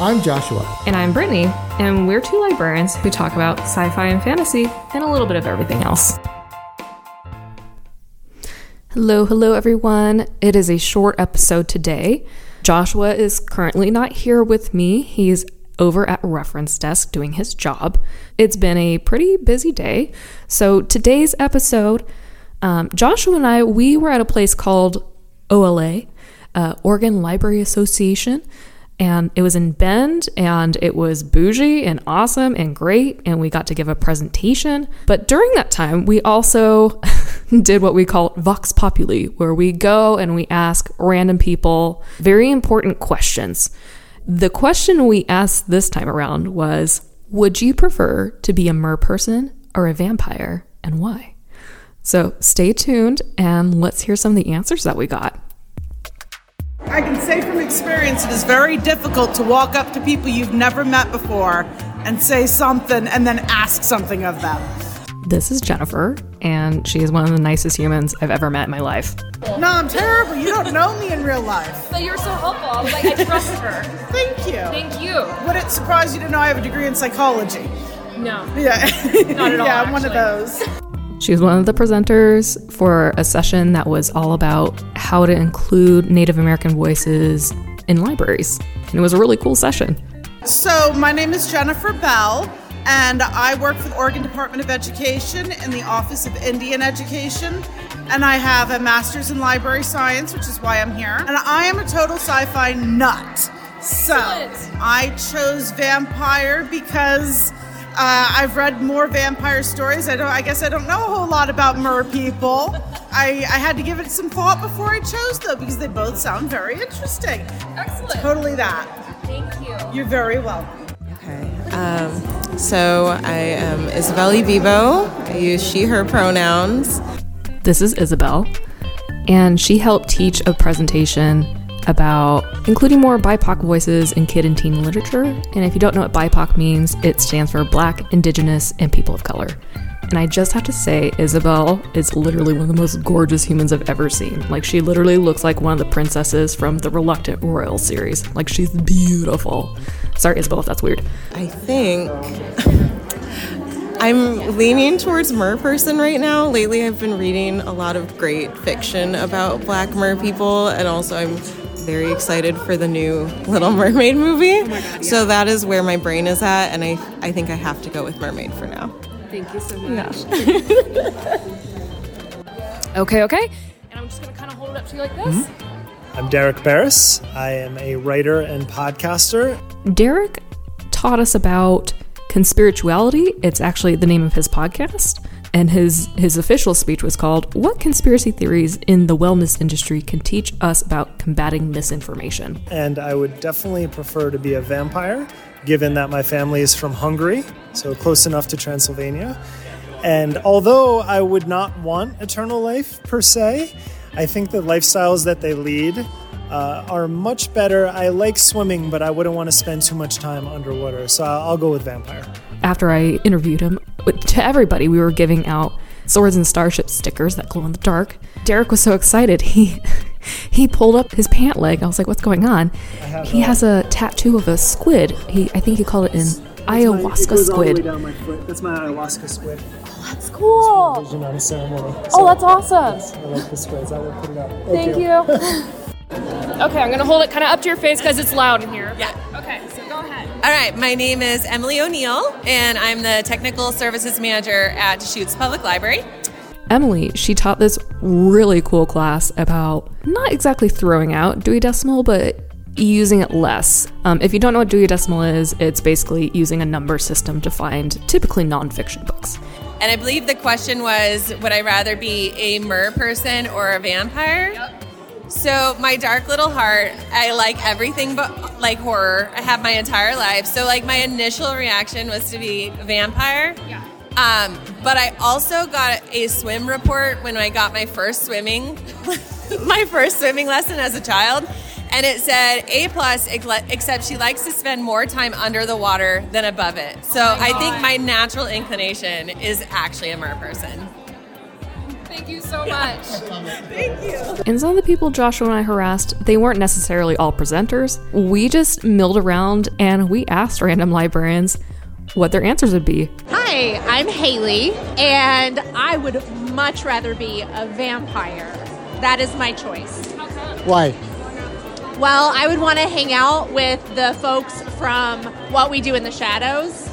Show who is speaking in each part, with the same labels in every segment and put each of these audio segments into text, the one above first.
Speaker 1: I'm Joshua.
Speaker 2: And I'm Brittney, and we're two librarians who talk about sci fi and fantasy and a little bit of everything else. Hello, hello, everyone. It is a short episode today. Joshua is currently not here with me. He's over at reference desk doing his job. It's been a pretty busy day. So today's episode, um, Joshua and I, we were at a place called OLA, uh, Oregon Library Association and it was in Bend and it was bougie and awesome and great and we got to give a presentation. But during that time we also did what we call vox populi where we go and we ask random people very important questions. The question we asked this time around was would you prefer to be a mer person or a vampire and why? So stay tuned and let's hear some of the answers that we got
Speaker 3: I can say from experience, it is very difficult to walk up to people you've never met before and say something and then ask something of them.
Speaker 2: This is Jennifer, and she is one of the nicest humans I've ever met in my life.
Speaker 3: No, I'm terrible. You don't know me in real life.
Speaker 4: But you're so helpful. I was like, I trust her.
Speaker 3: Thank you.
Speaker 4: Thank you.
Speaker 3: Would it surprise you to know I have a degree in psychology?
Speaker 4: No.
Speaker 3: Yeah.
Speaker 4: Not at all,
Speaker 3: yeah, I'm one of those.
Speaker 2: She was one of the presenters for a session that was all about how to include Native American voices in libraries. And it was a really cool session.
Speaker 3: So, my name is Jennifer Bell, and I work for the Oregon Department of Education in the Office of Indian Education. And I have a master's in library science, which is why I'm here. And I am a total sci fi nut. So, I chose vampire because. Uh, I've read more vampire stories. I don't. I guess I don't know a whole lot about mer people. I, I had to give it some thought before I chose though, because they both sound very interesting.
Speaker 4: Excellent.
Speaker 3: Totally that.
Speaker 4: Thank you.
Speaker 3: You're very welcome.
Speaker 5: Okay. Um, so I am Isabelle Vivo. I use she, her pronouns.
Speaker 2: This is Isabel, and she helped teach a presentation about including more BIPOC voices in kid and teen literature. And if you don't know what BIPOC means, it stands for Black, Indigenous, and People of Color. And I just have to say, Isabel is literally one of the most gorgeous humans I've ever seen. Like, she literally looks like one of the princesses from the Reluctant Royal series. Like, she's beautiful. Sorry, Isabel, if that's weird.
Speaker 5: I think I'm leaning towards mer person right now. Lately, I've been reading a lot of great fiction about black mer people, and also I'm very excited for the new Little Mermaid movie. Oh so that is where my brain is at, and I, I think I have to go with mermaid for now.
Speaker 2: Thank you so much. okay, okay.
Speaker 4: And I'm just going to kind of hold it up to you like this. Mm-hmm.
Speaker 6: I'm Derek Beres. I am a writer and podcaster.
Speaker 2: Derek taught us about conspirituality. It's actually the name of his podcast. And his, his official speech was called What Conspiracy Theories in the Wellness Industry Can Teach Us About Combating Misinformation.
Speaker 6: And I would definitely prefer to be a vampire, given that my family is from Hungary, so close enough to Transylvania. And although I would not want eternal life per se, I think the lifestyles that they lead uh, are much better. I like swimming, but I wouldn't want to spend too much time underwater, so I'll, I'll go with vampire.
Speaker 2: After I interviewed him, to everybody, we were giving out swords and starship stickers that glow in the dark. Derek was so excited. He he pulled up his pant leg. I was like, "What's going on?" He has a tattoo of a squid. He I think he called it an ayahuasca squid.
Speaker 6: down my. That's my ayahuasca squid.
Speaker 4: Oh, that's cool.
Speaker 6: Vision on a ceremony.
Speaker 4: Oh, that's awesome.
Speaker 6: I like the squids. I will put it up.
Speaker 4: Thank you. okay, I'm going to hold it kind of up to your face because it's loud in here.
Speaker 7: Yeah.
Speaker 4: Okay, so go ahead.
Speaker 7: All right, my name is Emily O'Neill, and I'm the Technical Services Manager at Deschutes Public Library.
Speaker 2: Emily, she taught this really cool class about not exactly throwing out Dewey Decimal, but using it less. Um, if you don't know what Dewey Decimal is, it's basically using a number system to find typically nonfiction books.
Speaker 7: And I believe the question was Would I rather be a mer person or a vampire? So, my dark little heart, I like everything but like horror. I have my entire life. So, like, my initial reaction was to be a vampire.
Speaker 4: Yeah.
Speaker 7: Um, but I also got a swim report when I got my first swimming, my first swimming lesson as a child, and it said A plus, except she likes to spend more time under the water than above it. So I think my natural inclination is actually a mer person.
Speaker 4: Thank you so much. Thank you.
Speaker 2: And some of the people Joshua and I harassed, they weren't necessarily all presenters. We just milled around and we asked random librarians what their answers would be.
Speaker 1: Hi, I'm Haley, and I would much rather be a vampire. That is my choice.
Speaker 8: Why?
Speaker 1: Well, I would want to hang out with the folks from What We Do in the Shadows.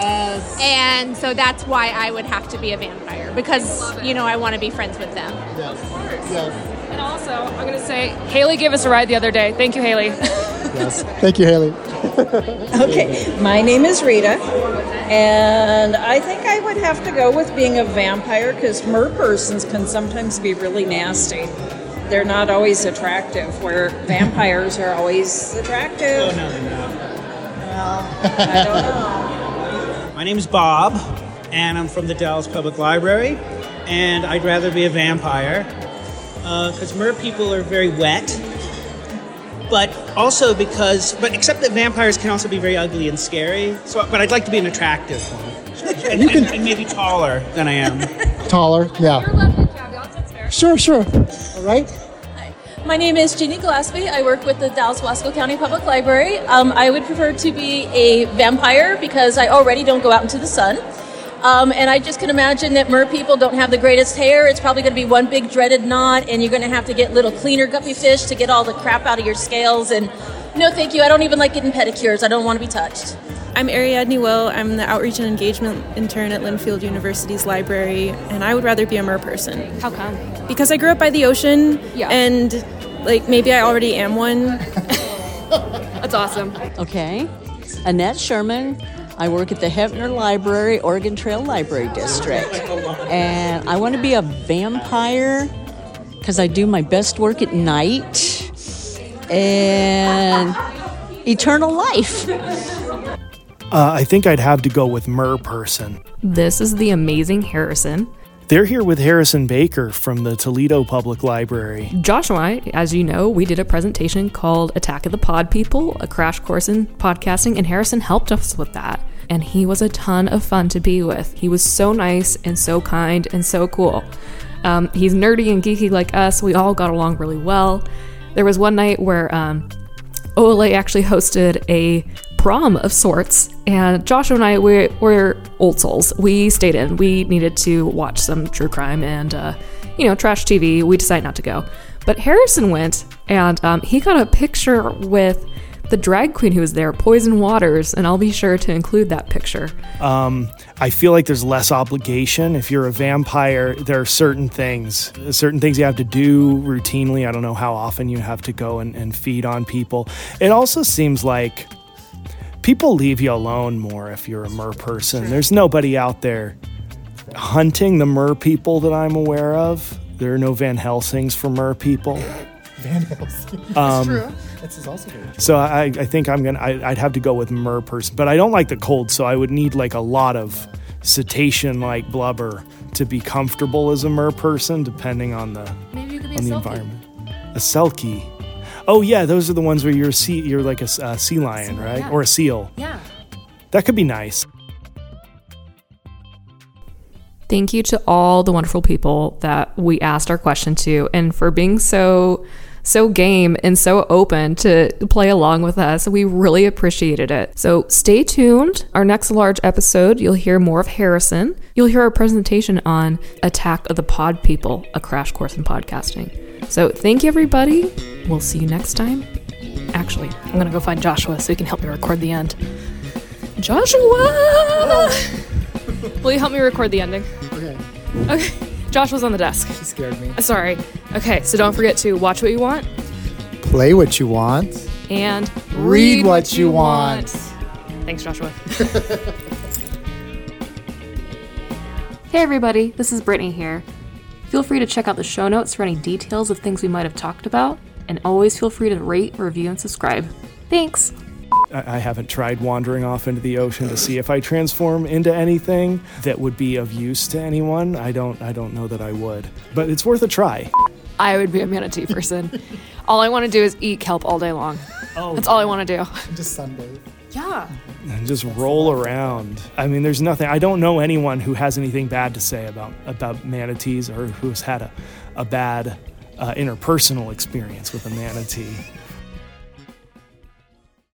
Speaker 8: Yes.
Speaker 1: And so that's why I would have to be a vampire because, you know, I want to be friends with them.
Speaker 8: Yes. Yes.
Speaker 4: And also, I'm going to say, Haley gave us a ride the other day. Thank you, Haley.
Speaker 8: Yes. Thank you, Haley.
Speaker 9: Okay, my name is Rita, and I think I would have to go with being a vampire because merpersons can sometimes be really nasty. They're not always attractive, where vampires are always attractive. Oh, no, they're not. Well, I don't know.
Speaker 10: My name is Bob, and I'm from the Dallas Public Library, and I'd rather be a vampire uh, because mer people are very wet, but also because, but except that vampires can also be very ugly and scary. So, but I'd like to be an attractive one, and, and, and maybe taller than I am.
Speaker 8: Taller. Yeah. Sure, sure. All right.
Speaker 11: My name is Jeannie Gillespie. I work with the Dalles Wasco County Public Library. Um, I would prefer to be a vampire because I already don't go out into the sun. Um, and I just can imagine that mer people don't have the greatest hair. It's probably going to be one big dreaded knot, and you're going to have to get little cleaner guppy fish to get all the crap out of your scales. And no, thank you. I don't even like getting pedicures. I don't want to be touched.
Speaker 12: I'm Ariadne Will. I'm the Outreach and Engagement Intern at Linfield University's library, and I would rather be a mer person.
Speaker 4: How come?
Speaker 12: Because I grew up by the ocean,
Speaker 4: Yeah.
Speaker 12: and like maybe I already am one.
Speaker 4: That's awesome.
Speaker 13: Okay. Annette Sherman. I work at the Heppner Library, Oregon Trail Library District. And I want to be a vampire because I do my best work at night. And eternal life.
Speaker 6: Uh, I think I'd have to go with Mer Person.
Speaker 2: This is the amazing Harrison.
Speaker 6: They're here with Harrison Baker from the Toledo Public Library.
Speaker 2: Joshua and I, as you know, we did a presentation called Attack of the Pod People, a crash course in podcasting, and Harrison helped us with that. And he was a ton of fun to be with. He was so nice and so kind and so cool. Um, he's nerdy and geeky like us. We all got along really well. There was one night where um, OLA actually hosted a prom of sorts, and Joshua and I we, were old souls. We stayed in. We needed to watch some true crime and, uh, you know, trash TV. We decided not to go. But Harrison went, and um, he got a picture with the drag queen who was there, Poison Waters, and I'll be sure to include that picture.
Speaker 6: Um, I feel like there's less obligation. If you're a vampire, there are certain things, certain things you have to do routinely. I don't know how often you have to go and, and feed on people. It also seems like people leave you alone more if you're a mer person. There's nobody out there hunting the mer people that I'm aware of. There are no Van Helsings for mer people.
Speaker 8: Van Helsing.
Speaker 6: That's um, true.
Speaker 8: This is also very true.
Speaker 6: So I, I think I'm gonna. I, I'd have to go with mer person, but I don't like the cold, so I would need like a lot of cetacean like blubber to be comfortable as a mer person, depending on the
Speaker 4: Maybe you could be
Speaker 6: on
Speaker 4: a
Speaker 6: the
Speaker 4: selkie.
Speaker 6: environment. A selkie. Oh yeah, those are the ones where you're a sea. You're like a, s- a sea lion, right?
Speaker 4: yeah.
Speaker 6: Or a seal.
Speaker 4: Yeah.
Speaker 6: That could be nice.
Speaker 2: Thank you to all the wonderful people that we asked our question to and for being so so game and so open to play along with us. We really appreciated it. So stay tuned. Our next large episode, you'll hear more of Harrison. You'll hear our presentation on Attack of the Pod People, a crash course in podcasting. So thank you everybody. We'll see you next time. Actually, I'm going to go find Joshua so he can help me record the end. Joshua! Will you help me record the ending?
Speaker 8: Okay.
Speaker 2: Okay. Joshua's on the desk.
Speaker 8: She scared me.
Speaker 2: Uh, sorry. Okay, so don't forget to watch what you want
Speaker 8: Play what you want.
Speaker 2: and
Speaker 8: Read what you want.
Speaker 2: Thanks, Joshua. hey, everybody. This is Brittney here. Feel free to check out the show notes for any details of things we might have talked about, and always feel free to rate, review, and subscribe. Thanks.
Speaker 6: I I haven't tried wandering off into the ocean to see if I transform into anything that would be of use to anyone. I don't. I don't know that I would, but it's worth a try.
Speaker 2: I would be a manatee person. all I want to do is eat kelp all day long.
Speaker 6: Oh,
Speaker 2: That's all I want to do.
Speaker 8: Just sunbathe.
Speaker 2: Yeah.
Speaker 6: and just roll around. I mean, there's nothing. I don't know anyone who has anything bad to say about about manatees or who's had a, a bad uh, interpersonal experience with a manatee.